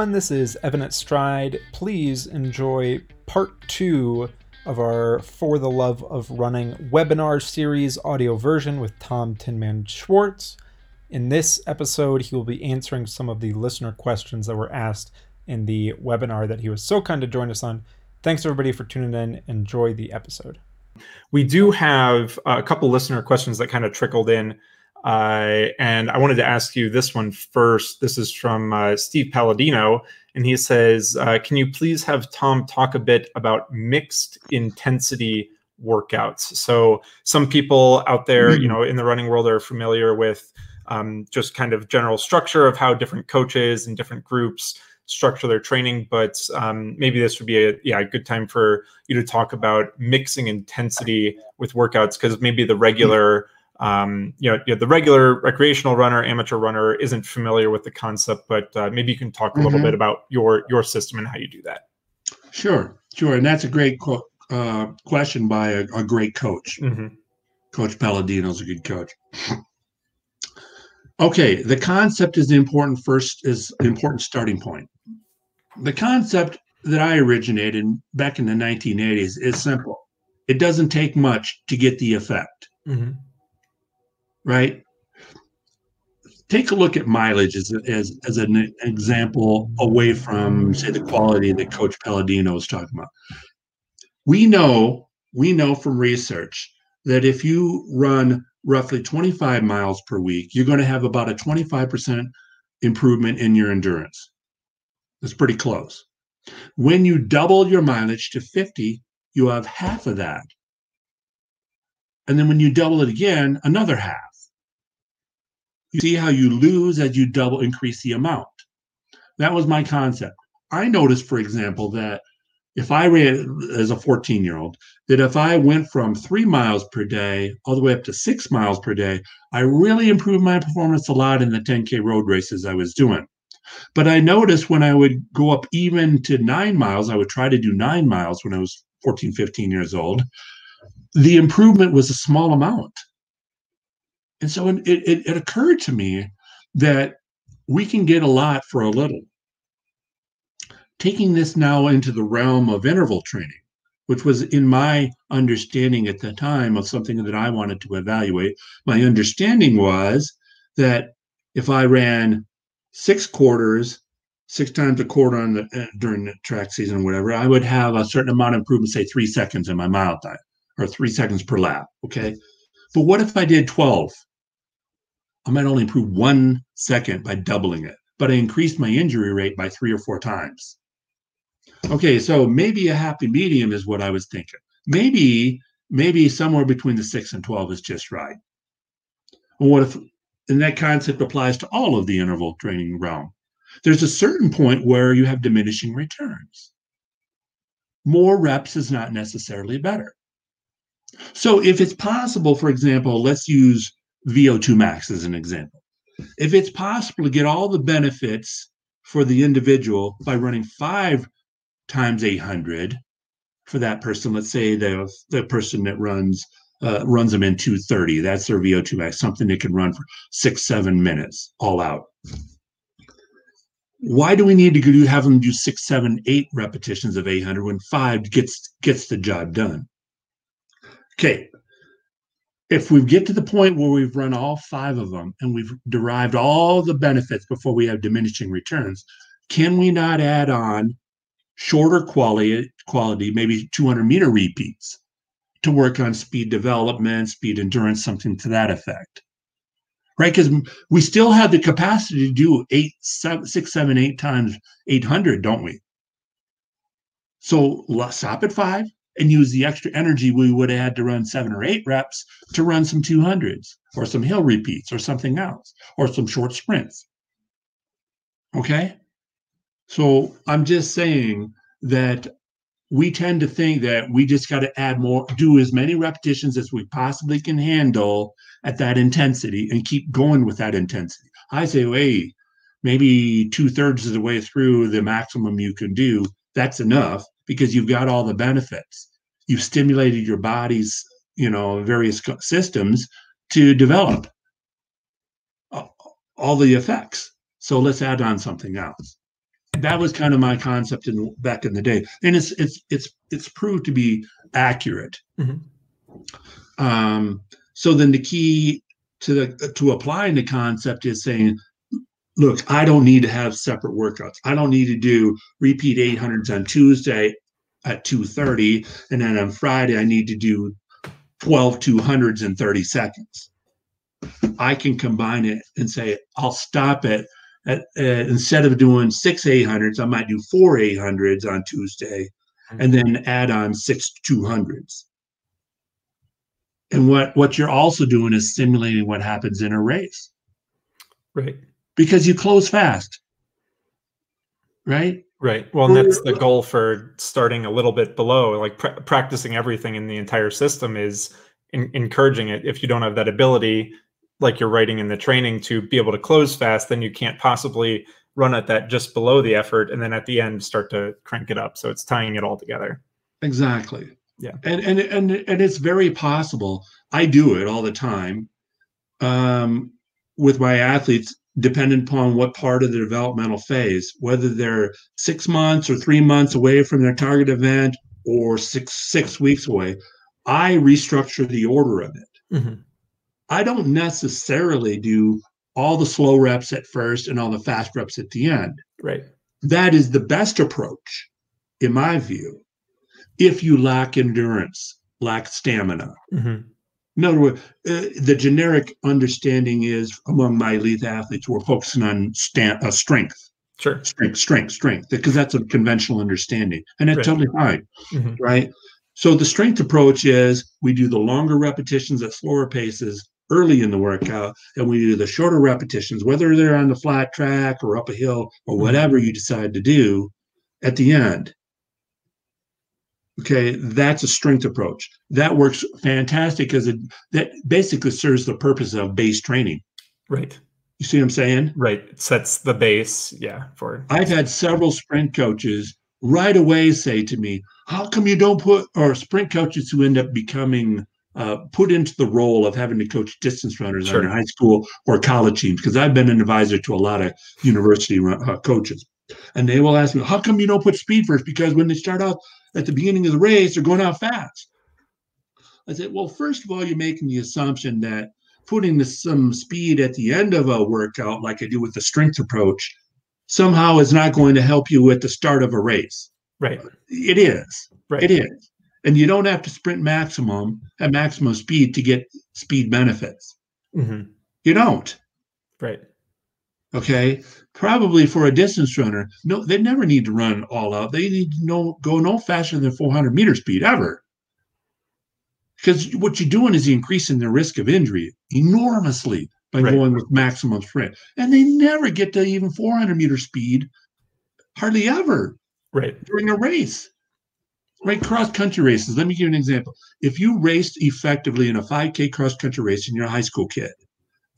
Everyone, this is Evan at Stryd. Please enjoy part two of our For the Love of Running webinar series audio version with Tom Tinman Schwartz. In this episode, he will be answering some of the listener questions that were asked in the webinar that he was so kind to join us on. Thanks everybody for tuning in. Enjoy the episode. We do have a couple listener questions that kind of trickled in. Uh, and I wanted to ask you this one first. This is from uh, Steve Palladino, and he says, uh, "Can you please have Tom talk a bit about mixed intensity workouts?" So some people out there, mm-hmm. you know, in the running world, are familiar with um, just kind of general structure of how different coaches and different groups structure their training. But um, maybe this would be a yeah a good time for you to talk about mixing intensity with workouts because maybe the regular mm-hmm um, you, know, you know, the regular recreational runner, amateur runner isn't familiar with the concept, but uh, maybe you can talk a mm-hmm. little bit about your your system and how you do that. Sure, sure, and that's a great co- uh, question by a, a great coach. Mm-hmm. Coach Palladino is a good coach. Okay, the concept is the important first is important starting point. The concept that I originated back in the 1980s is simple. It doesn't take much to get the effect. Mm-hmm right? Take a look at mileage as, as, as an example away from, say, the quality that Coach Palladino was talking about. We know, we know from research that if you run roughly 25 miles per week, you're going to have about a 25% improvement in your endurance. That's pretty close. When you double your mileage to 50, you have half of that. And then when you double it again, another half you see how you lose as you double increase the amount. That was my concept. I noticed, for example, that if I ran as a 14 year old, that if I went from three miles per day all the way up to six miles per day, I really improved my performance a lot in the 10K road races I was doing. But I noticed when I would go up even to nine miles, I would try to do nine miles when I was 14, 15 years old, the improvement was a small amount. And so it, it, it occurred to me that we can get a lot for a little. Taking this now into the realm of interval training, which was in my understanding at the time of something that I wanted to evaluate, my understanding was that if I ran six quarters, six times a quarter on the uh, during the track season, or whatever, I would have a certain amount of improvement, say three seconds in my mile time, or three seconds per lap. Okay, but what if I did twelve? I might only improve one second by doubling it, but I increased my injury rate by three or four times. Okay, so maybe a happy medium is what I was thinking. Maybe, maybe somewhere between the six and 12 is just right. Well, what if, and that concept applies to all of the interval training realm. There's a certain point where you have diminishing returns. More reps is not necessarily better. So if it's possible, for example, let's use VO2 max as an example. If it's possible to get all the benefits for the individual by running five times 800 for that person, let's say the, the person that runs uh, runs them in 230, that's their VO2 max, something that can run for six, seven minutes all out. Why do we need to do, have them do six, seven, eight repetitions of 800 when five gets gets the job done? Okay, if we get to the point where we've run all five of them and we've derived all the benefits before we have diminishing returns, can we not add on shorter quality, quality maybe 200 meter repeats to work on speed development, speed endurance, something to that effect? Right? Because we still have the capacity to do eight, seven, six, seven, eight times 800, don't we? So stop at five, and use the extra energy we would have had to run seven or eight reps to run some 200s or some hill repeats or something else or some short sprints. Okay. So I'm just saying that we tend to think that we just got to add more, do as many repetitions as we possibly can handle at that intensity and keep going with that intensity. I say, hey, maybe two thirds of the way through the maximum you can do, that's enough because you've got all the benefits you've stimulated your body's you know various systems to develop all the effects so let's add on something else that was kind of my concept in back in the day, and it's it's it's it's proved to be accurate. Mhm. Um, so then the key to the to applying the concept is saying, look, I don't need to have separate workouts. I don't need to do repeat 800s on Tuesday at 2:30, and then on Friday I need to do 12 200s in 30 seconds. I can combine it and say I'll stop it at, uh, instead of doing six 800s, I might do four 800s on Tuesday, and then add on six 200s. And what what you're also doing is simulating what happens in a race Right. because you close fast, right? Right. Well, and that's the goal for starting a little bit below, like pra- practicing everything in the entire system is in- encouraging it. If you don't have that ability, like you're writing in the training to be able to close fast, then you can't possibly run at that just below the effort and then at the end start to crank it up. So it's tying it all together. Exactly. Yeah. And and and and it's very possible. I do it all the time um, with my athletes, dependent upon what part of the developmental phase, whether they're six months or three months away from their target event or six six weeks away. I restructure the order of it. Mhm. I don't necessarily do all the slow reps at first and all the fast reps at the end. Right. That is the best approach, in my view, if you lack endurance, lack stamina. Mhm. In other words, uh, the generic understanding is among my elite athletes, we're focusing on uh, strength, Sure. strength, strength, strength, because that's a conventional understanding. And that's Right. totally fine, Mhm. right? So the strength approach is we do the longer repetitions at slower paces early in the workout, and we do the shorter repetitions, whether they're on the flat track or up a hill or Mhm. whatever you decide to do at the end. Okay, that's a strength approach. That works fantastic because it that basically serves the purpose of base training. Right. You see what I'm saying? Right. It sets the base. Yeah. For I've had several sprint coaches right away say to me, "How come you don't put?" Or sprint coaches who end up becoming uh, put into the role of having to coach distance runners Sure. on high school or college teams, because I've been an advisor to a lot of university run- uh, coaches, and they will ask me, "How come you don't put speed first? Because when they start out at the beginning of the race, they're going out fast." I said, "Well, first of all, you're making the assumption that." Putting the, some speed at the end of a workout, like I do with the strength approach, somehow is not going to help you at the start of a race. right. It is. Right. It is. And you don't have to sprint maximum at maximum speed to get speed benefits. Mhm. You don't. Right. Okay. Probably for a distance runner, no, they never need to run all out. They need to no, go no faster than 400 meter speed ever. Because what you're doing is you're increasing the risk of injury enormously by Right. going with maximum sprint. And they never get to even 400 meter speed, hardly ever. Right. during a race. Right, cross country races. Let me give you an example. If you raced effectively in a 5K cross country race and you're a high school kid,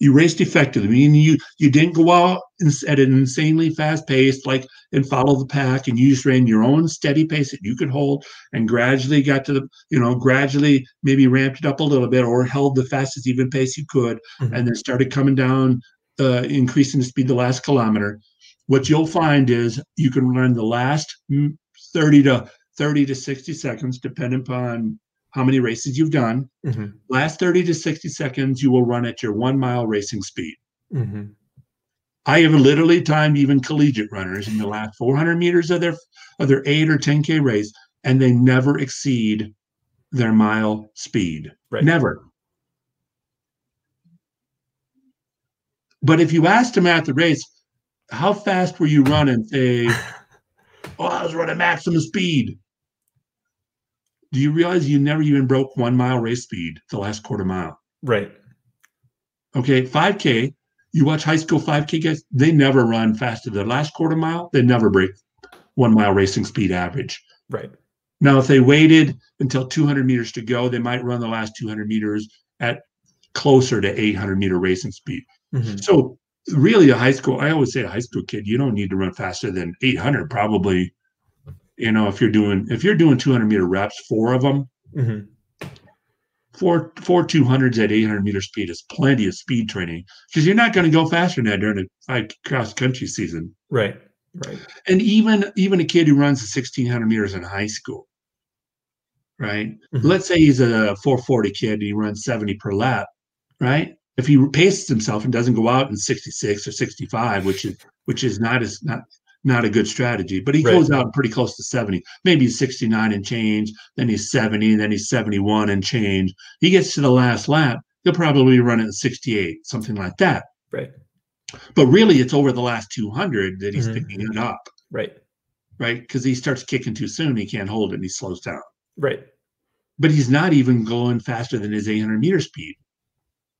you raced effectively, meaning you you didn't go out at an insanely fast pace, like and follow the pack, and you just ran your own steady pace that you could hold, and gradually got to the, you know, gradually maybe ramped it up a little bit, or held the fastest even pace you could, Mhm. and then started coming down, uh, increasing the speed the last kilometer. What you'll find is you can run the last mm, 30 to 30 to 60 seconds, depending upon how many races you've done. Mhm. Last 30 to 60 seconds, you will run at your one mile racing speed. Mhm. I have literally timed even collegiate runners in the last 400 meters of their of their eight or 10k race, and they never exceed their mile speed. Right. Never. But if you asked them at the race, how fast were you running? Say, oh, I was running maximum speed. Do you realize you never even broke one mile race speed the last quarter mile? Right. Okay, 5K. You watch high school 5K guys, they never run faster. Than the last quarter mile, they never break one mile racing speed average. Right. Now, if they waited until 200 meters to go, they might run the last 200 meters at closer to 800 meter racing speed. Mhm. So, really, a high school, I always say a high school kid, you don't need to run faster than 800. Probably, you know, if you're doing if you're doing 200 meter reps, four of them, Mhm. four four 200s at 800 meter speed is plenty of speed training because you're not going to go faster than that during a cross country season. Right. Right. And even even a kid who runs the 1600 meters in high school, right? Mhm. Let's say he's a 440 kid and he runs 70 per lap, right? If he paces himself and doesn't go out in 66 or 65, which is which is not as not not a good strategy, but he Right. goes out pretty close to 70, maybe 69 and change, then he's 70, then he's 71 and change. He gets to the last lap, he'll probably run in 68, something like that. Right. But really, it's over the last 200 that he's Mhm. picking it up, Right. right? Because he starts kicking too soon, he can't hold it, and he slows down. Right. But he's not even going faster than his 800 meter speed.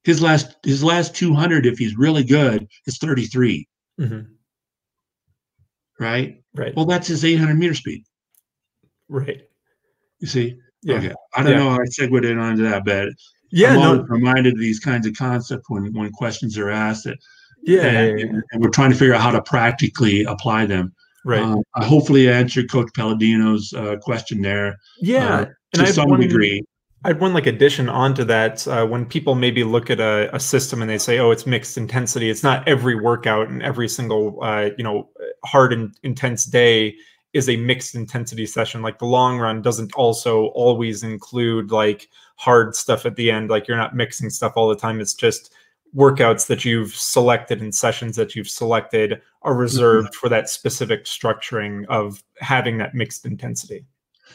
His last his last 200, if he's really good, is 33, hmm right? Right. Well, that's his 800 meter speed. right. You see? Yeah. Okay. I don't Yeah. know how I segued in onto that, but Yeah. I'm No. reminded of these kinds of concepts when when questions are asked, that, Yeah. and, yeah, yeah. and we're trying to figure out how to practically apply them. Right. Um, I hopefully answered Coach Palladino's uh, question there yeah. uh, to some degree. I had one like addition onto that. Uh, when people maybe look at a, a system and they say, "Oh, it's mixed intensity," it's not every workout and every single uh, you know hard and intense day is a mixed intensity session. Like the long run doesn't also always include like hard stuff at the end. Like you're not mixing stuff all the time. It's just workouts that you've selected and sessions that you've selected are reserved for that specific structuring of having that mixed intensity.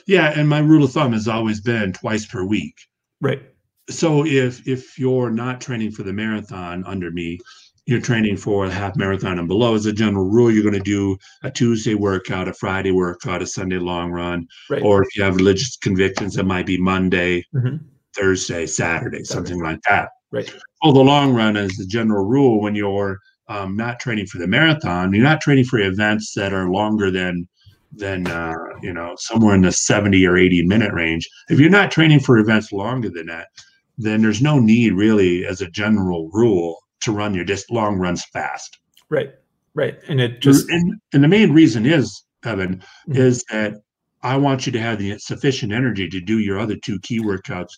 Yeah, and my rule of thumb has always been twice per week. Right. So if if you're not training for the marathon under me, you're training for a half marathon and below. As a general rule, you're going to do a Tuesday workout, a Friday workout, a Sunday long run, Right. or if you have religious convictions, it might be Monday, Mhm. Thursday, Saturday, something like that. Right. Well, the long run is the general rule when you're um, not training for the marathon. You're not training for events that are longer than than uh, you know somewhere in the 70 or 80 minute range. If you're not training for events longer than that, then there's no need really, as a general rule, to run your just long runs fast. Right. Right. And it just and, and the main reason is, Evan, Mhm. is that I want you to have the sufficient energy to do your other two key workouts,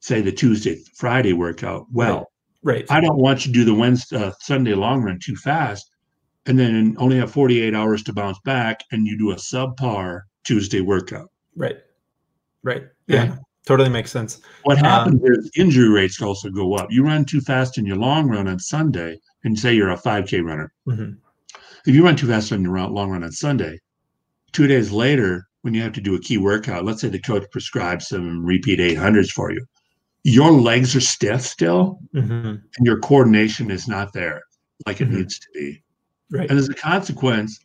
say the Tuesday, Friday workout, well. right. I don't want you to do the Wednesday, uh, Sunday long run too fast, and then only have 48 hours to bounce back, and you do a subpar Tuesday workout. Right. Right. Yeah. Yeah. Totally makes sense. What Um, happens is injury rates also go up. You run too fast in your long run on Sunday, and say you're a 5K runner. Mhm. If you run too fast on your long run on Sunday, two days later, when you have to do a key workout, let's say the coach prescribes some repeat 800s for you, your legs are stiff still, Mhm. and your coordination is not there like it Mhm. needs to be. Right. And as a consequence,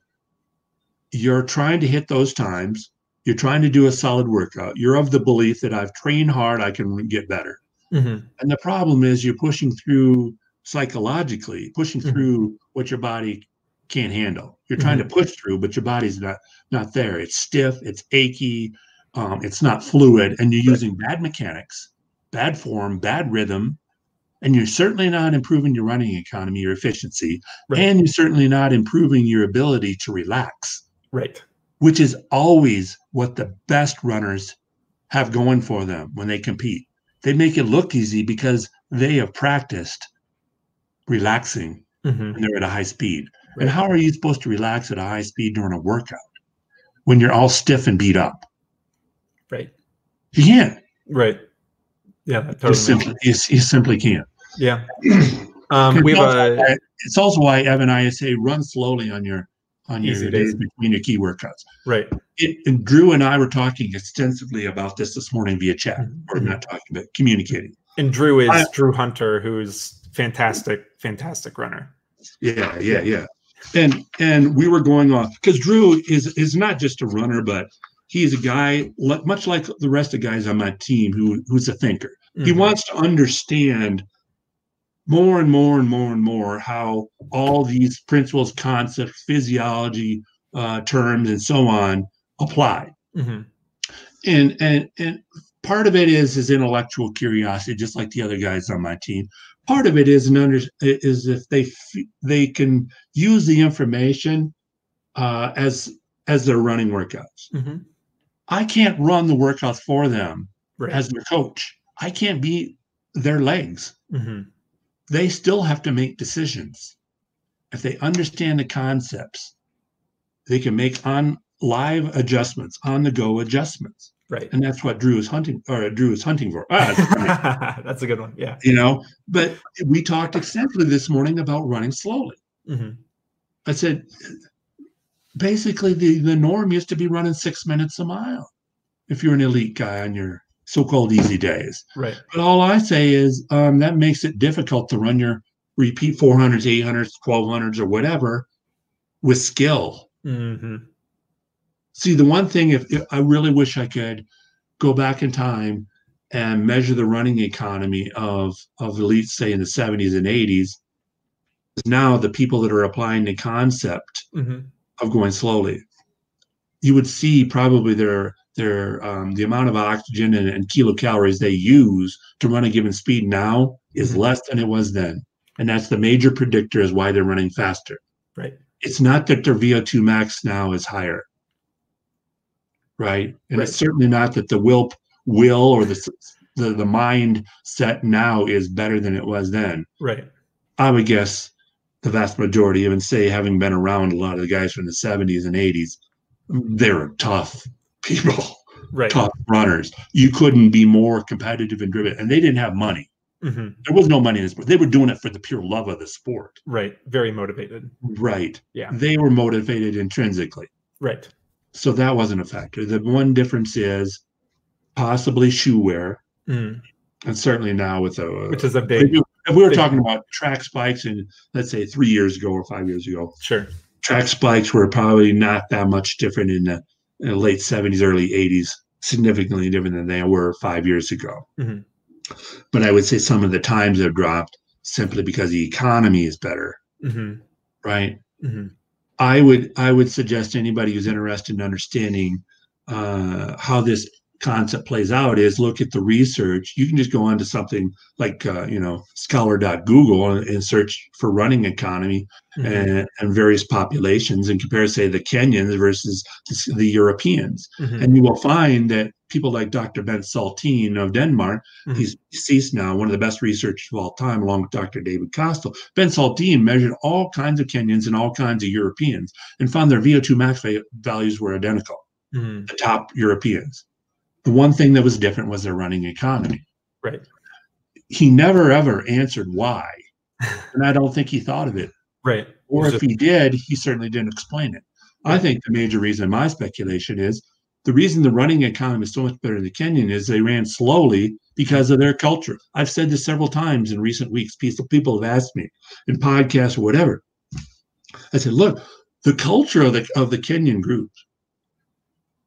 you're trying to hit those times. You're trying to do a solid workout. You're of the belief that I've trained hard, I can get better. Mhm. And the problem is you're pushing through psychologically, pushing Mhm. through what your body can't handle. You're trying to push through, but your body's not not there. It's stiff, it's achy, um, it's not fluid, and you're using bad mechanics, bad form, bad rhythm, and you're certainly not improving your running economy, your efficiency, Right. and you're certainly not improving your ability to relax, Right. which is always what the best runners have going for them when they compete. They make it look easy because they have practiced relaxing Mhm. when they're at a high speed. Right. And how are you supposed to relax at a high speed during a workout when you're all stiff and beat up? Right. You can't. Right. Yeah. That You, totally makes simply, you, you simply can't. Yeah. Um, we have a It's also why Evan I say run slowly on your on your days days. between your key workouts. right. It, and Drew and I were talking extensively about this this morning via chat. We're Mhm. not talking, but communicating. And Drew is I- Drew Hunter, who's fantastic, fantastic runner. Yeah, yeah, yeah. And and we were going off because Drew is is not just a runner, but he's a guy much like the rest of the guys on my team who who's a thinker. He Mhm. wants to understand more and more and more and more how all these principles, concepts, physiology, uh, terms, and so on apply. Mhm. And and and part of it is his intellectual curiosity, just like the other guys on my team. Part of it is an under is if they f- they can use the information uh, as as they're running workouts. Mhm. I can't run the workouts for them Right. as their coach. I can't be their legs. Mhm. They still have to make decisions. If they understand the concepts, they can make on live adjustments, on the go adjustments. Right. And that's what Drew is hunting or Drew is hunting for. Ah, That's a good one. Yeah. you know, but we talked extensively this morning about running slowly. hmm I said, basically, the, the norm used to be running six minutes a mile if you're an elite guy on your so called easy days. Right. But all I say is um, that makes it difficult to run your repeat 400s, 800s, 1200s, or whatever with skill. hmm See, the one thing, if, if I really wish I could go back in time and measure the running economy of of elites, say in the 70s and 80s, is now the people that are applying the concept hmm of going slowly. You would see probably their their um, the amount of oxygen and, and kilocalories they use to run a given speed now is Mhm. less than it was then, and that's the major predictor is why they're running faster. Right. It's not that their VO2 max now is higher, right? And it's certainly not that the will will or the the the mind set now is better than it was then. Right. I would guess the vast majority, even say having been around a lot of the guys from the 70s and 80s, they were tough people, Right. tough runners. You couldn't be more competitive and driven. And they didn't have money. hmm There was no money in the sport. They were doing it for the pure love of the sport. Right. Very motivated. Right. Yeah. They were motivated intrinsically. Right. So that wasn't a factor. The one difference is possibly shoe wear. Mm. And certainly now with a Which is a big. If we were talking about track spikes in let's say three years ago or five years ago, Sure. track spikes were probably not that much different in the, in the late 70s, early 80s, significantly different than they were five years ago. Mhm. But I would say some of the times have dropped simply because the economy is better, hmm right? hmm I would I would suggest anybody who's interested in understanding uh, how this concept plays out is look at the research. You can just go onto something like uh, you know scholar.google and, and search for running economy Mm-hmm. and, and various populations and compare, say, the Kenyans versus the, the Europeans. hmm And you will find that people like Dr. Bengt Saltin of Denmark, Mhm. he's deceased now, one of the best researchers of all time, along with Dr. David Costill. Bengt Saltin measured all kinds of Kenyans and all kinds of Europeans and found their VO2 max values were identical, hmm the top Europeans. The one thing that was different was their running economy. Right. He never ever answered why. And I don't think he thought of it Right. or if just- he did, he certainly didn't explain it. I think the major reason, my speculation is the reason the running economy is so much better than the Kenyan is they ran slowly because of their culture. I've said this several times in recent weeks. People, people have asked me in podcasts or whatever. I said, look, the culture of the of the Kenyan group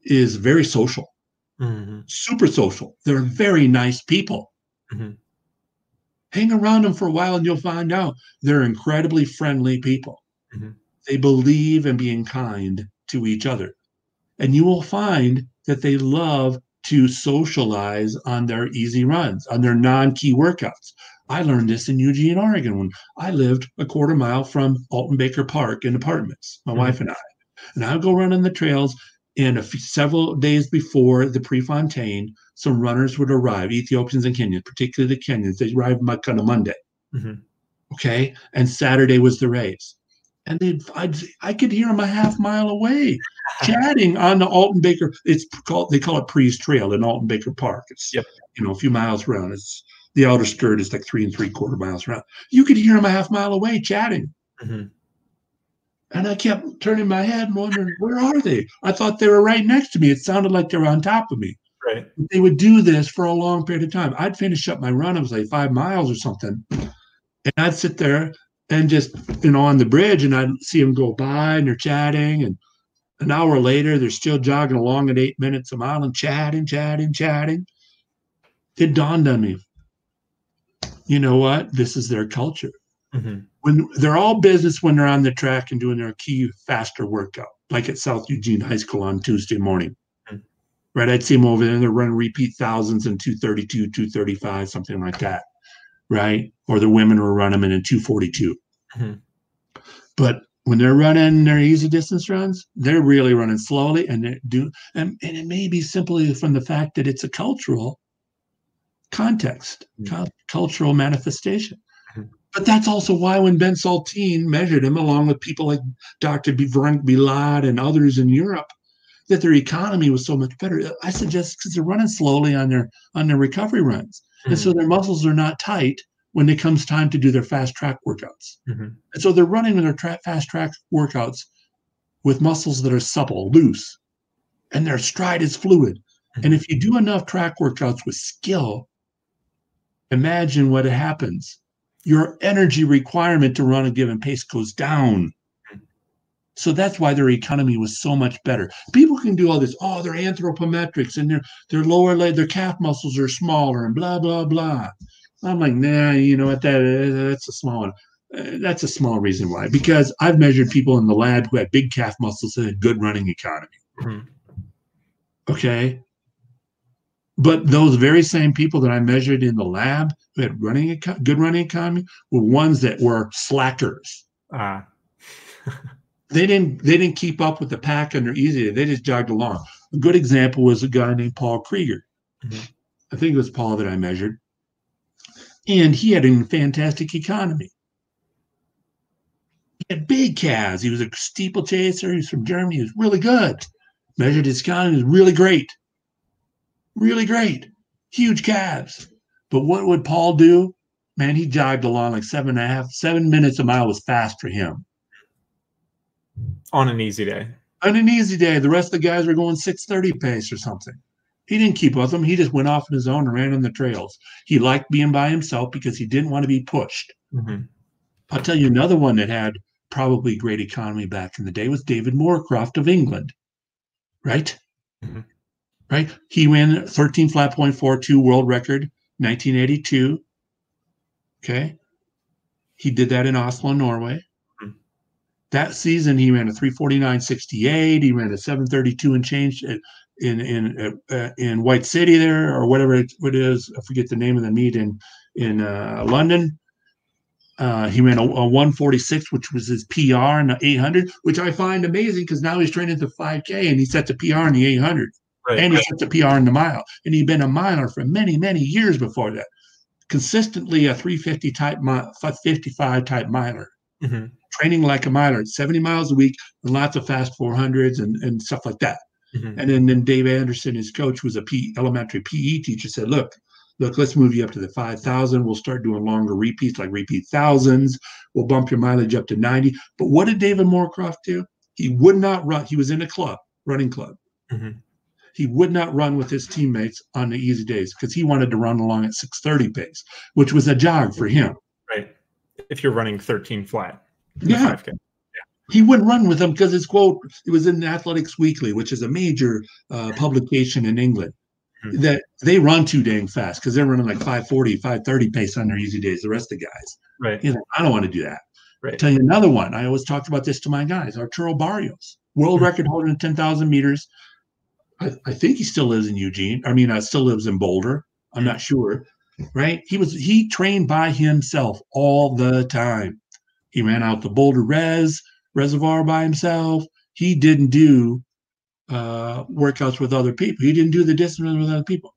is very social, Mhm. super social. They're very nice people. Mhm. Hang around them for a while and you'll find out they're incredibly friendly people. Mhm. They believe in being kind to each other. And you will find that they love to socialize on their easy runs, on their non key workouts. I learned this in Eugene, Oregon, when I lived a quarter mile from Alton Baker Park in apartments, my Mhm. wife and I. And I would go run on the trails. And a few, several days before the Prefontaine, some runners would arrive, Ethiopians and Kenyans, particularly the Kenyans. They arrived on kind of Monday. Mhm. Okay. And Saturday was the race. And they'd, I'd, I could hear them a half mile away chatting on the Alton Baker. It's called, they call it Pre's Trail in Alton Baker Park. It's, Yep. you know, a few miles around. It's the outer skirt is like three and three quarter miles around. You could hear them a half mile away chatting. Mhm. And I kept turning my head and wondering, where are they? I thought they were right next to me. It sounded like they were on top of me. Right. They would do this for a long period of time. I'd finish up my run. It was like five miles or something. And I'd sit there and just, you know, on the bridge and I'd see them go by and they're chatting. And an hour later, they're still jogging along at eight minutes a mile and chatting, chatting, chatting. It dawned on me, you know what? This is their culture Mhm. When they're all business when they're on the track and doing their key faster workout, like at South Eugene High School on Tuesday morning. Mhm. Right. I'd see them over there and they're running repeat thousands in 232, 235, something like that. Right. Or the women were running them in 242. Mhm. But when they're running their easy distance runs, they're really running slowly and they do and, and it may be simply from the fact that it's a cultural context, Mhm. cul- cultural manifestation. But that's also why when Bengt Saltin measured him, along with people like Dr. Veronica Billat and others in Europe, that their economy was so much better. I suggest because they're running slowly on their on their recovery runs, mm-hmm. and so their muscles are not tight when it comes time to do their fast track workouts. Mm-hmm. And so they're running their tra- fast track workouts with muscles that are supple, loose, and their stride is fluid. Mm-hmm. And if you do enough track workouts with skill, imagine what happens. Your energy requirement to run a given pace goes down. So that's why their economy was so much better. People can do all this. Oh, they're anthropometrics and their their lower leg, their calf muscles are smaller and blah blah blah. I'm like, nah, you know what? That that's a small one. Uh, that's a small reason why. Because I've measured people in the lab who had big calf muscles and had good running economy. Mm-hmm. Okay. But those very same people that I measured in the lab who had running good running economy were ones that were slackers. Ah. they didn't they didn't keep up with the pack and they're easy. They just jogged along. A good example was a guy named Paul Krieger. Mm-hmm. I think it was Paul that I measured. And he had a fantastic economy. He had big calves. He was a steeplechaser. He was from Germany. He was really good. Measured his economy. He was really great. Really great. Huge calves. But what would Paul do? Man, he jogged along like seven and a half, seven minutes a mile was fast for him on an easy day. On an easy day, the rest of the guys were going 630 pace or something. He didn't keep with them. He just went off on his own and ran on the trails. He liked being by himself because he didn't want to be pushed. Mm-hmm. I'll tell you another one that had probably great economy back in the day was David Moorcroft of England. Right? Mm-hmm. Right? He ran 13 flat point four two world record 1982. Okay. He did that in Oslo, Norway. That season, he ran a 349.68. He ran a 732 and change in in uh, in White City there, or whatever it, it is. I forget the name of the meet in in uh, London. Uh, he ran a, a, 146, which was his PR in the 800, which I find amazing because now he's training to 5K and he set the PR in the 800, right. and he sets the PR in the mile, and he'd been a miler for many many years before that, consistently a 350 type, 55 type miler. Mm-hmm training like a miler, 70 miles a week, and lots of fast 400s and, and stuff like that. Mm-hmm. And then, then Dave Anderson, his coach, was a P, elementary PE teacher, said, look, look, let's move you up to the 5,000. We'll start doing longer repeats, like repeat thousands. We'll bump your mileage up to 90. But what did David Moorcroft do? He would not run. He was in a club, running club. Mm-hmm. He would not run with his teammates on the easy days because he wanted to run along at 630 pace, which was a jog for him. Right. If you're running 13 flat. Yeah. 5K. He wouldn't run with them because his quote, it was in Athletics Weekly, which is a major uh, publication in England, mm-hmm. that they run too dang fast because they're running like 540, 530 pace on their easy days, the rest of the guys. Right. You know, I don't want to do that. Right. I'll tell you another one. I always talked about this to my guys, Arturo Barrios, world mm-hmm. record holder in 10,000 meters. I, I, think he still lives in Eugene. I mean, I uh, still lives in Boulder. I'm not sure. Right. He was, he trained by himself all the time. He ran out the Boulder Res reservoir by himself. He didn't do uh, workouts with other people. He didn't do the distance with other people.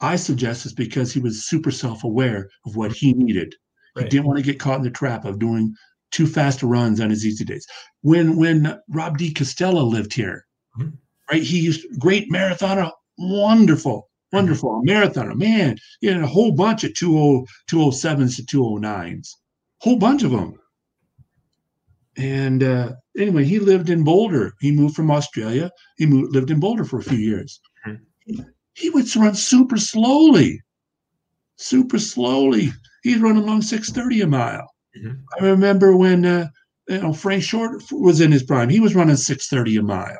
I suggest it's because he was super self-aware of what he needed. Right. He didn't want to get caught in the trap of doing too fast runs on his easy days. When when Rob de Castella lived here, mm-hmm. Right? He used great marathoner, wonderful, wonderful mm-hmm. marathoner, man. He had a whole bunch of 20, 207s to 209s, whole bunch of them. And uh, anyway, he lived in Boulder. He moved from Australia. He moved, lived in Boulder for a few years. Mm-hmm. He would run super slowly, super slowly. He'd run along 630 a mile. Mm-hmm. I remember when uh, you know Frank Short was in his prime. He was running 630 a mile.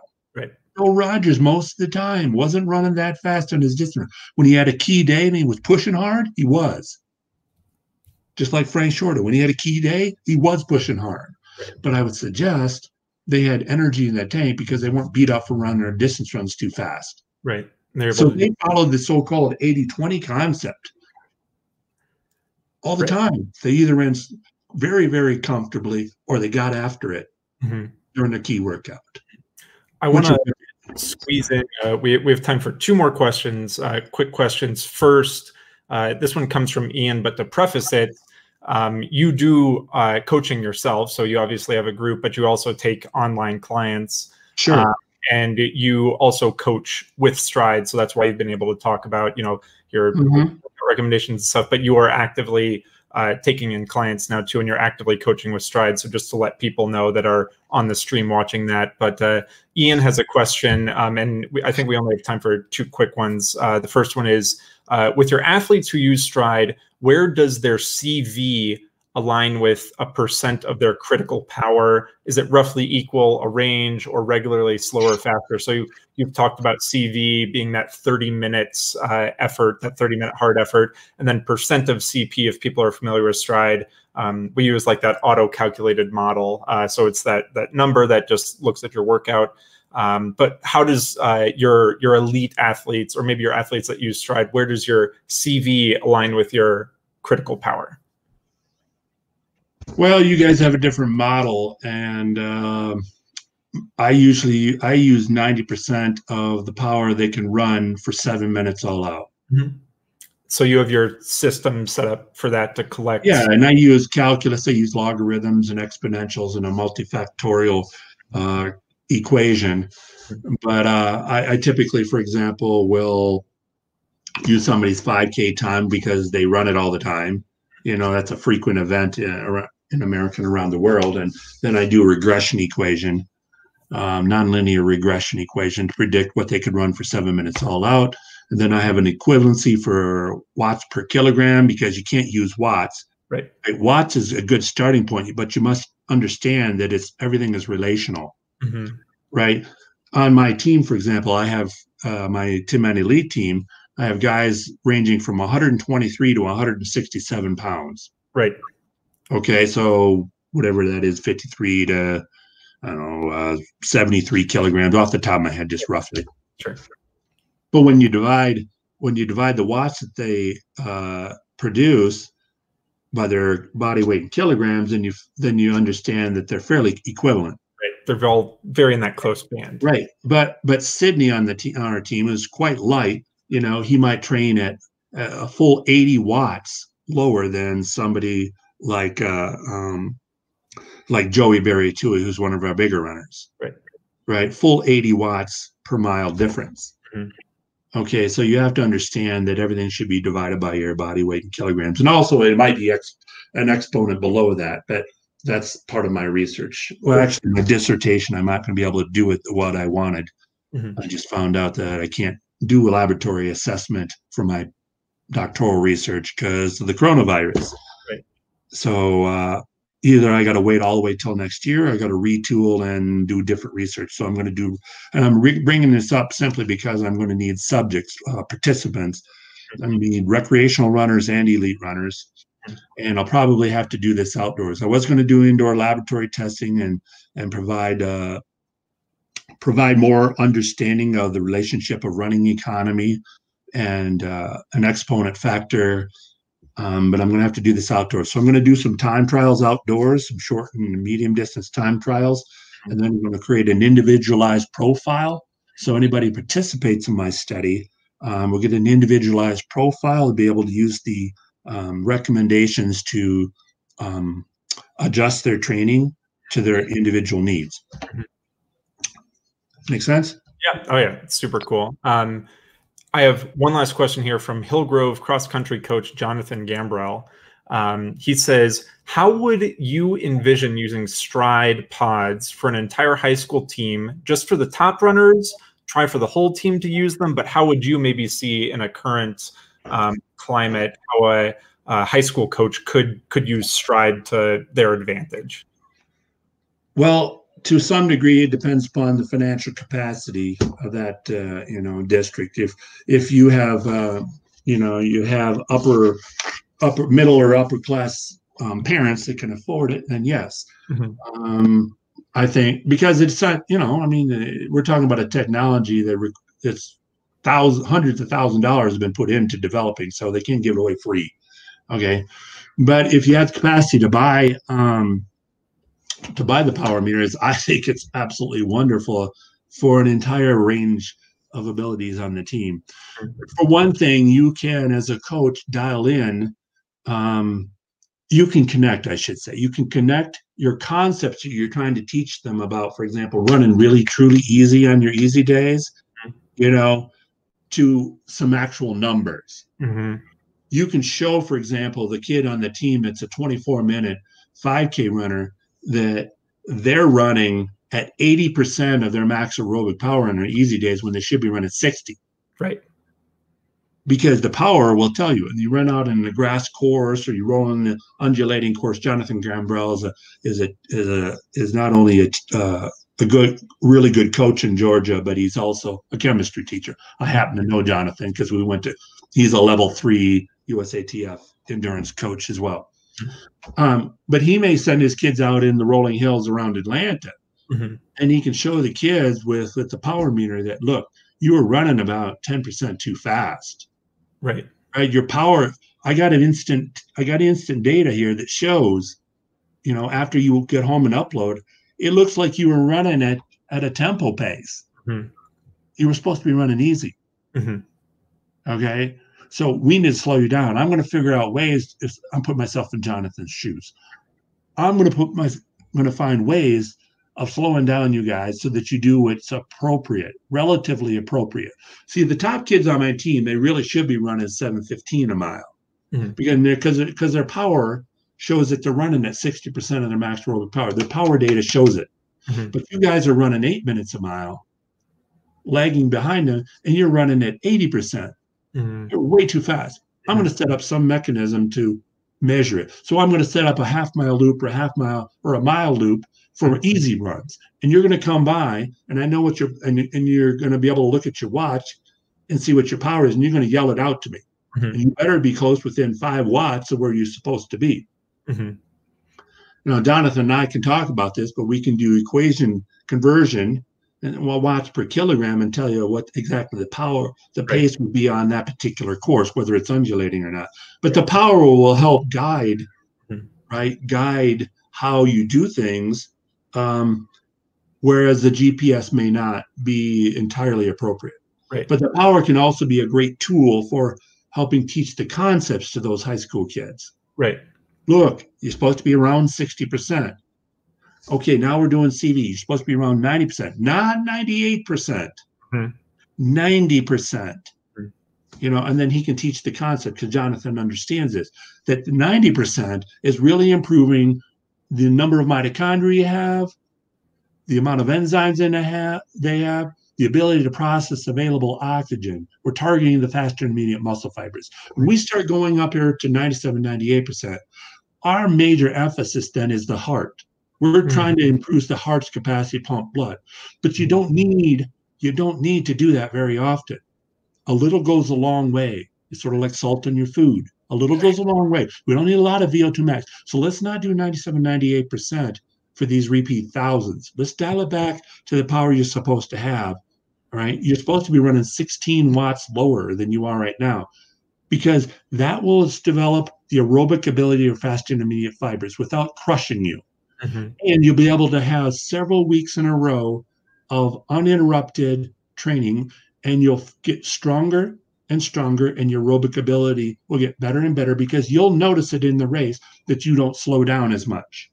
Bill Rodgers most of the time wasn't running that fast on his distance. When he had a key day and he was pushing hard, he was. Just like Frank Shorter, when he had a key day, he was pushing hard. But I would suggest they had energy in that tank because they weren't beat up for running their distance runs too fast. Right. So they followed the so-called 80-20 concept all the right. time. They either ran very, very comfortably or they got after it mm-hmm. during the key workout. I want to squeeze in. Uh, we, we have time for two more questions. Uh, quick questions. First, uh, this one comes from Ian, but to preface it, um, you do uh, coaching yourself, so you obviously have a group, but you also take online clients. Sure. Uh, and you also coach with Stryd, so that's why you've been able to talk about, you know, your Mhm. recommendations and stuff. But you are actively uh, taking in clients now too, and you're actively coaching with Stryd. So just to let people know that are on the stream watching that. But uh, Ian has a question, um, and we, I think we only have time for two quick ones. Uh, the first one is uh, with your athletes who use Stryd, where does their CV align with a percent of their critical power? Is it roughly equal a range or regularly slower, faster? So you, you've talked about CV being that 30 minutes uh, effort, that 30 minute hard effort, and then percent of CP, if people are familiar with Stryd, um, we use like that auto calculated model. Uh, so it's that that number that just looks at your workout. Um, but how does uh, your your elite athletes, or maybe your athletes that use Stryd, where does your CV align with your critical power? Well, you guys have a different model, and um I usually I use ninety percent of the power they can run for seven minutes all out. So you have your system set up for that to collect. Yeah, and I use calculus. I use logarithms and exponentials and a multifactorial uh, equation. But uh, I, I typically, for example, will use somebody's 5K time because they run it all the time. You know, that's a frequent event in, ar- in America and around the world. And then I do a regression equation, um, nonlinear regression equation to predict what they could run for seven minutes all out. And then I have an equivalency for watts per kilogram because you can't use watts. Right. Right, Watts is a good starting point, but you must understand that it's everything is relational, hmm right? On my team, for example, I have uh, my Tinman Elite team. I have guys ranging from 123 to 167 pounds. Right. Okay, so whatever that is, 53 to I don't know, uh, 73 kilograms off the top of my head, just roughly. Sure. But when you divide when you divide the watts that they uh, produce by their body weight in kilograms, then you then you understand that they're fairly equivalent. Right. They're all very in that close band. Right. But but Sydney on the te- on our team is quite light. You know, he might train at a full 80 watts lower than somebody like uh, um, like Joey Berriatua, who's one of our bigger runners. Right. Right. Full 80 watts per mile difference. Mhm. Okay, so you have to understand that everything should be divided by your body weight in kilograms, and also it might be ex- an exponent below that, but that's part of my research. Well, actually, my dissertation, I'm not going to be able to do it what I wanted. Mhm. I just found out that I can't do a laboratory assessment for my doctoral research because of the coronavirus. So uh, either I got to wait all the way till next year, or I got to retool and do different research. So I'm going to do, and I'm re- bringing this up simply because I'm going to need subjects, uh, participants. I'm going to need recreational runners and elite runners. And I'll probably have to do this outdoors. I was going to do indoor laboratory testing and and provide uh, provide more understanding of the relationship of running economy and uh, an exponent factor. Um, but I'm going to have to do this outdoors. So I'm going to do some time trials outdoors, some short and medium distance time trials, and then I'm going to create an individualized profile. So anybody who participates in my study um, will get an individualized profile and be able to use the um, recommendations to um, adjust their training to their individual needs. Make sense? Yeah. Oh, yeah. It's super cool. Um, I have one last question here from Hillgrove cross country coach Jonathan Gambrell. Um, he says, How would you envision using Stryd pods for an entire high school team, just for the top runners? Try for the whole team to use them, but how would you maybe see in a current um, climate how a, a high school coach could could use Stryd to their advantage? Well, to some degree, it depends upon the financial capacity of that uh, you know district. If if you have uh, you know you have upper upper middle or upper class um, parents that can afford it, then yes. Mhm. Um, I think because it's not you know I mean uh, we're talking about a technology that re- it's thousands hundreds of thousand dollars have been put into developing, so they can't give it away free. Okay, but if you have the capacity to buy um, to buy the power meters, I think it's absolutely wonderful for an entire range of abilities on the team. For one thing, you can, as a coach, dial in um, you can connect, I should say. You can connect your concepts that you're trying to teach them about, for example, running really truly easy on your easy days, mm-hmm. you know, to some actual numbers. Mm-hmm. You can show, for example, the kid on the team that's a 24 minute 5K runner that they're running at 80% of their max aerobic power on their easy days when they should be running 60. Right because the power will tell you. And you run out in the grass course or you roll in the undulating course. Jonathan Gambrell is a is a is a is not only a uh, a good, really good coach in Georgia, but he's also a chemistry teacher. I happen to know Jonathan because we went to. He's a level three USATF endurance coach as well. Um, but he may send his kids out in the rolling hills around Atlanta, mm-hmm. and he can show the kids with with the power meter that look, you were running about ten percent too fast Right. Right. Your power. I got an instant. I got instant data here that shows, you know, after you get home and upload, it looks like you were running at at a tempo pace. Mm-hmm. You were supposed to be running easy. Mm-hmm. Okay. So we need to slow you down. I'm going to figure out ways. If I'm putting myself in Jonathan's shoes, I'm going to put my. I'm going to find ways of slowing down you guys so that you do what's appropriate, relatively appropriate. See, the top kids on my team, they really should be running 715 a mile mm-hmm. because because their power shows that they're running at 60% of their max aerobic power. Their power data shows it. Mm-hmm. But you guys are running eight minutes a mile, lagging behind them, and you're running at 80%. Percent mm hmm You're way too fast. I'm going to set up some mechanism to measure it. So I'm going to set up a half mile loop or a half mile or a mile loop for easy runs. And you're going to come by, and I know what you're, and, and you're going to be able to look at your watch and see what your power is, and you're going to yell it out to me. Mm-hmm. And you better be close within five watts of where you're supposed to be. Mm-hmm. Know, Jonathan and I can talk about this, but we can do equation conversion and well, watts per kilogram and tell you what exactly the power, the pace would be on that particular course, whether it's undulating or not. But the power will help guide, mm-hmm. right? Guide how you do things um, whereas the GPS may not be entirely appropriate. Right. But the power can also be a great tool for helping teach the concepts to those high school kids. Right. Look, you're supposed to be around 60%. Okay, now we're doing CV. You're supposed to be around 90%, not 98%, mm-hmm. 90%. Mm-hmm. You know, and then he can teach the concept because Jonathan understands this that 90% is really improving the number of mitochondria you have, the amount of enzymes in have, they have, the ability to process available oxygen. We're targeting the faster intermediate muscle fibers. When we start going up here to 97, 98%, our major emphasis then is the heart. We're mm-hmm. trying to improve the heart's capacity to pump blood. But you don't need you don't need to do that very often. A little goes a long way. It's sort of like salt in your food. A little goes a long way. We don't need a lot of VO2 max. So let's not do 97, 98% for these repeat thousands. Let's dial it back to the power you're supposed to have. All right. You're supposed to be running 16 watts lower than you are right now because that will develop the aerobic ability of fast intermediate fibers without crushing you. Mm-hmm. And you'll be able to have several weeks in a row of uninterrupted training and you'll get stronger and stronger, and your aerobic ability will get better and better because you'll notice it in the race that you don't slow down as much.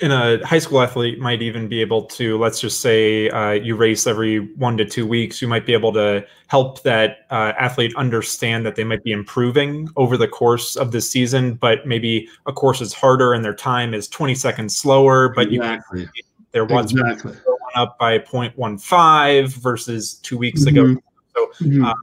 And a high school athlete might even be able to, let's just say uh, you race every one to two weeks, you might be able to help that uh, athlete understand that they might be improving over the course of the season, but maybe a course is harder and their time is 20 seconds slower, but exactly. you their ones exactly. up by 0.15 versus two weeks mm-hmm. ago so, mm-hmm. uh,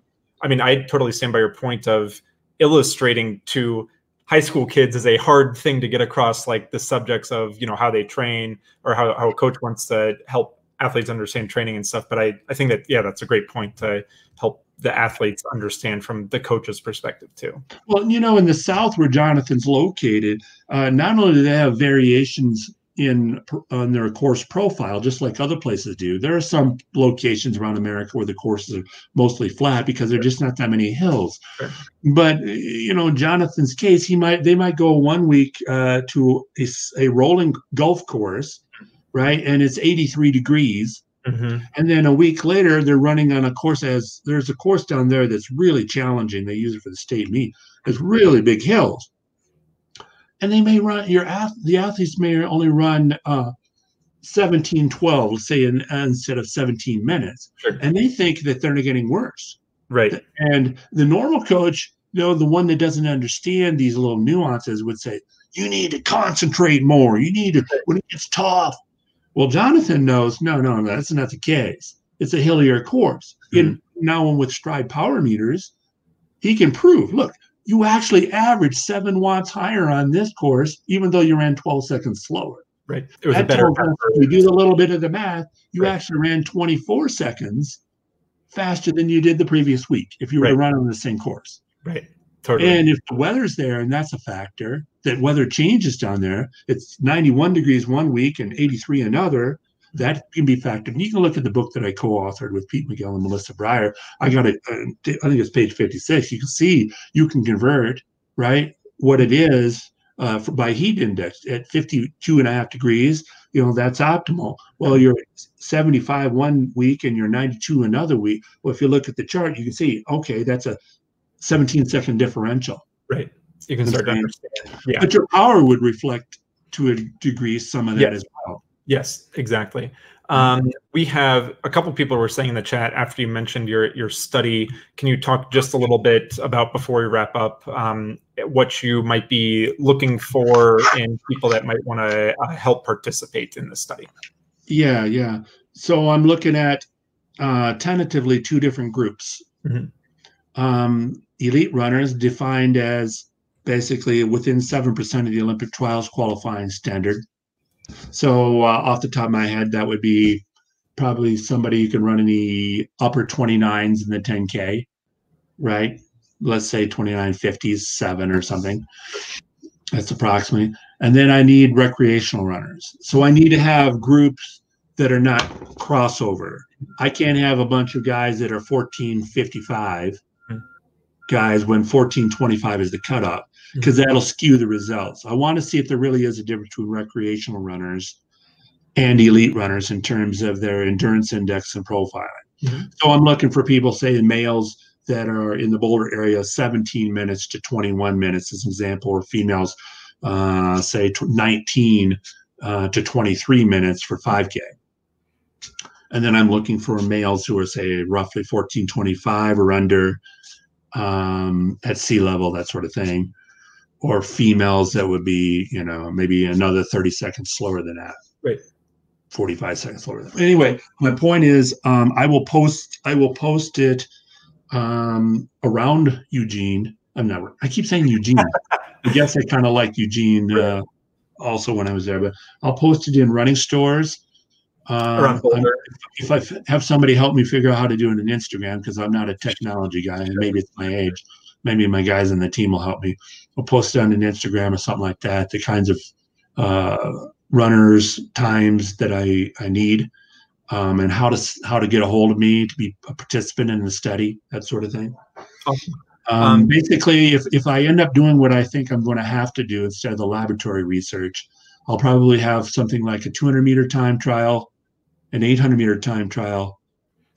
I mean, I totally stand by your point of illustrating to high school kids is a hard thing to get across, like the subjects of you know how they train or how, how a coach wants to help athletes understand training and stuff. But I, I think that yeah, that's a great point to help the athletes understand from the coach's perspective too. Well, you know, in the South where Jonathan's located, uh, not only do they have variations in on their course profile, just like other places do. There are some locations around America where the courses are mostly flat because there are just not that many hills. Sure. But you know, Jonathan's case, he might they might go one week uh, to a, a, rolling golf course, right, and it's 83 degrees. Mm-hmm. And then a week later, they're running on a course as there's a course down there that's really challenging. They use it for the state meet. It's really big hills and they may run your the athletes may only run uh, 17 12 let's say in, instead of 17 minutes. Sure. and they think that they're getting worse. Right. and the normal coach you know the one that doesn't understand these little nuances would say you need to concentrate more. You need to when it gets tough. Well jonathan knows no no no, that's not the case. It's a hillier course. In now with Stryd power meters he can prove look you actually averaged seven watts higher on this course even though you ran 12 seconds slower Right. It was a better. if you do a little bit of the math, you Right. actually ran 24 seconds faster than you did the previous week if you were to run on the same course. Right. Totally. And if the weather's there, and that's a factor, that weather changes down there, it's 91 degrees one week and 83 another, that can be factored. And you can look at the book that I co-authored with Pete Magill and Melissa Breyer. I got it, uh, I think it's page 56. You can see you can convert, right, what it is uh, for, by heat index at 52 and a half degrees, you know, that's optimal. Well, you're 75 one week and you're 92 another week. Well, if you look at the chart, you can see, okay, that's a 17 second differential. right. You can start to Understand. Yeah. But your power would reflect to a degree some of that Yes. as well. Yes, exactly. Um, we have a couple people were saying in the chat after you mentioned your your study. Can you talk just a little bit about before we wrap up um, what you might be looking for in people that might want to uh, help participate in the study? Yeah, yeah. So I'm looking at uh, tentatively two different groups. Mhm. Um, elite runners defined as basically within 7% of the Olympic trials qualifying standard. So uh, off the top of my head, that would be probably somebody who can run in the upper 29s in the 10K, right? Let's say 2957 or something. That's approximately. And then I need recreational runners. So I need to have groups that are not crossover. I can't have a bunch of guys that are 1455 Hmm. guys when 1425 is the cutoff because that'll skew the results. I want to see if there really is a difference between recreational runners and elite runners in terms of their endurance index and profiling. Mhm. So I'm looking for people, say, in males that are in the Boulder area, 17 minutes to 21 minutes, as an example, or females, uh, say, 19 uh, to 23 minutes for 5K. And then I'm looking for males who are, say, roughly 1425 or under um, at sea level, that sort of thing. Or females that would be, you know, maybe another 30 seconds slower than that. Right. 45 seconds slower than that. Anyway, my point is um, I will post I will post it um, around Eugene. I'm not I keep saying Eugene. I guess I kind of like Eugene uh, also when I was there, but I'll post it in running stores. Um, if I f- have somebody help me figure out how to do it on Instagram, because I'm not a technology guy, and maybe it's my age, maybe my guys in the team will help me. I'll post it on an Instagram or something like that. The kinds of uh, runners times that I I need, um, and how to how to get a hold of me to be a participant in the study, that sort of thing. Awesome. Um, Um, basically, if, if I end up doing what I think I'm going to have to do instead of the laboratory research, I'll probably have something like a 200 meter time trial, an 800 meter time trial,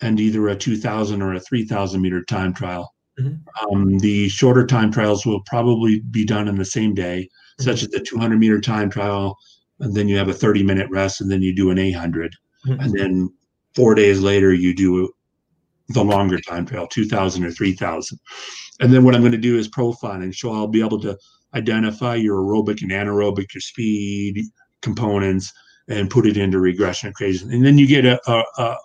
and either a 2,000 or a 3,000 meter time trial. Mhm. Um, the shorter time trials will probably be done in the same day, such as the 200 meter time trial, and then you have a 30 minute rest, and then you do an 800, Mhm. and then four days later you do the longer time trial, 2,000 or 3,000. And then what I'm going to do is profiling. So I'll be able to identify your aerobic and anaerobic, your speed components, and put it into regression equations. And then you get a, a, a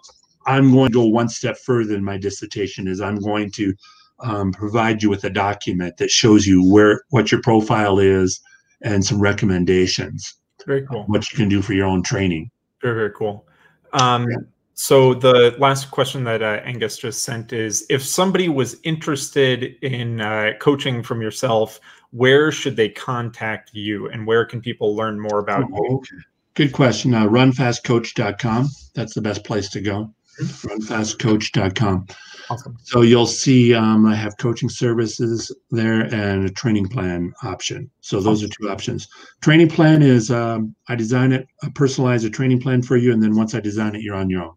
I'm going to go one step further in my dissertation is I'm going to um, provide you with a document that shows you where what your profile is and some recommendations, Very cool. what you can do for your own training. Very, very cool. Um, so the last question that uh, Angus just sent is: If somebody was interested in uh, coaching from yourself, where should they contact you, and where can people learn more about you? Oh, okay. Good question. Uh, runfastcoach.com. That's the best place to go. Runfastcoach.com. Awesome. So you'll see um, I have coaching services there and a training plan option. So those are two options. Training plan is um, I design it, I personalize a training plan for you, and then once I design it, you're on your own.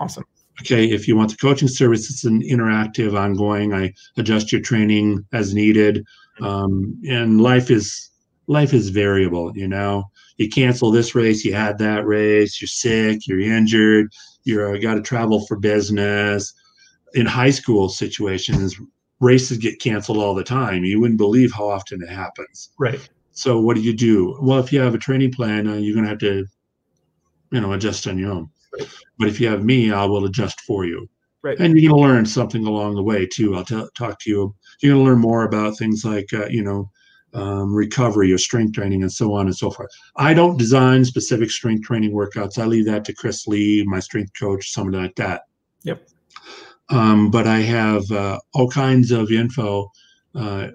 Awesome. Okay, if you want the coaching service, it's an interactive, ongoing. I adjust your training as needed. Um, and life is life is variable. You know, you cancel this race, you had that race, you're sick, you're injured, you're got to travel for business. In high school situations, races get canceled all the time. You wouldn't believe how often it happens. Right. So what do you do? Well, if you have a training plan, uh, you're going to have to, you know, adjust on your own. Right. But if you have me, I will adjust for you. Right. And you're going to learn something along the way too. I'll t- talk to you. You're going to learn more about things like, uh, you know, um, recovery or strength training and so on and so forth. I don't design specific strength training workouts. I leave that to Chris Lee, my strength coach, somebody like that. Yep. Um, but I have uh, all kinds of info. Uh,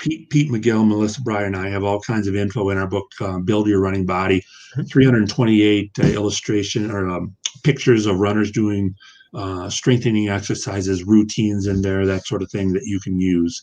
Pete, Pete Magill, Melissa Breyer, and I have all kinds of info in our book, um, Build Your Running Body. 328 uh, illustration or um, pictures of runners doing uh, strengthening exercises, routines in there, that sort of thing that you can use.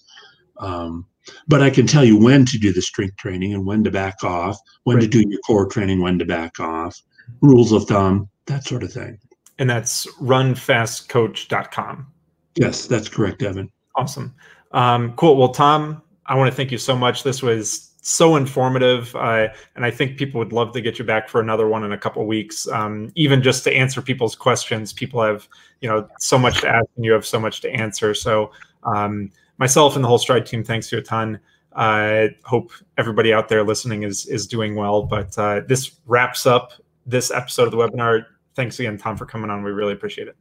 Um, but I can tell you when to do the strength training and when to back off, when right. to do your core training, when to back off, rules of thumb, that sort of thing. And that's runfastcoach.com. Yes, that's correct, Evan. Awesome. Um, cool. Well, Tom, I want to thank you so much. This was so informative, uh, and I think people would love to get you back for another one in a couple weeks, um, even just to answer people's questions. People have, you know, so much to ask, and you have so much to answer. So, um, myself and the whole Stryd team, thanks you a ton. I hope everybody out there listening is is doing well. But uh, this wraps up this episode of the webinar. Thanks again, Tom, for coming on. We really appreciate it.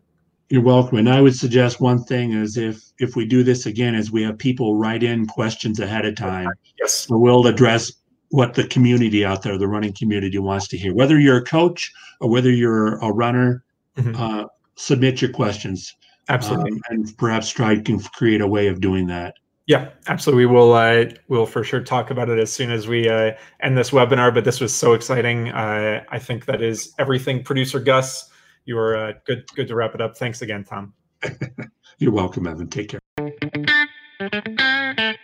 You're welcome. And I would suggest one thing is if if we do this again, is we have people write in questions ahead of time. Yes. So we'll address what the community out there, the running community, wants to hear. Whether you're a coach or whether you're a runner, mm-hmm. uh, submit your questions. Absolutely. Um, and perhaps Stryd can create a way of doing that. Yeah, absolutely. We'll uh, we'll for sure talk about it as soon as we uh, end this webinar. But this was so exciting. Uh, I think that is everything. Producer Gus, you are uh, good. Good to wrap it up. Thanks again, Tom. You're welcome, Evan. Take care.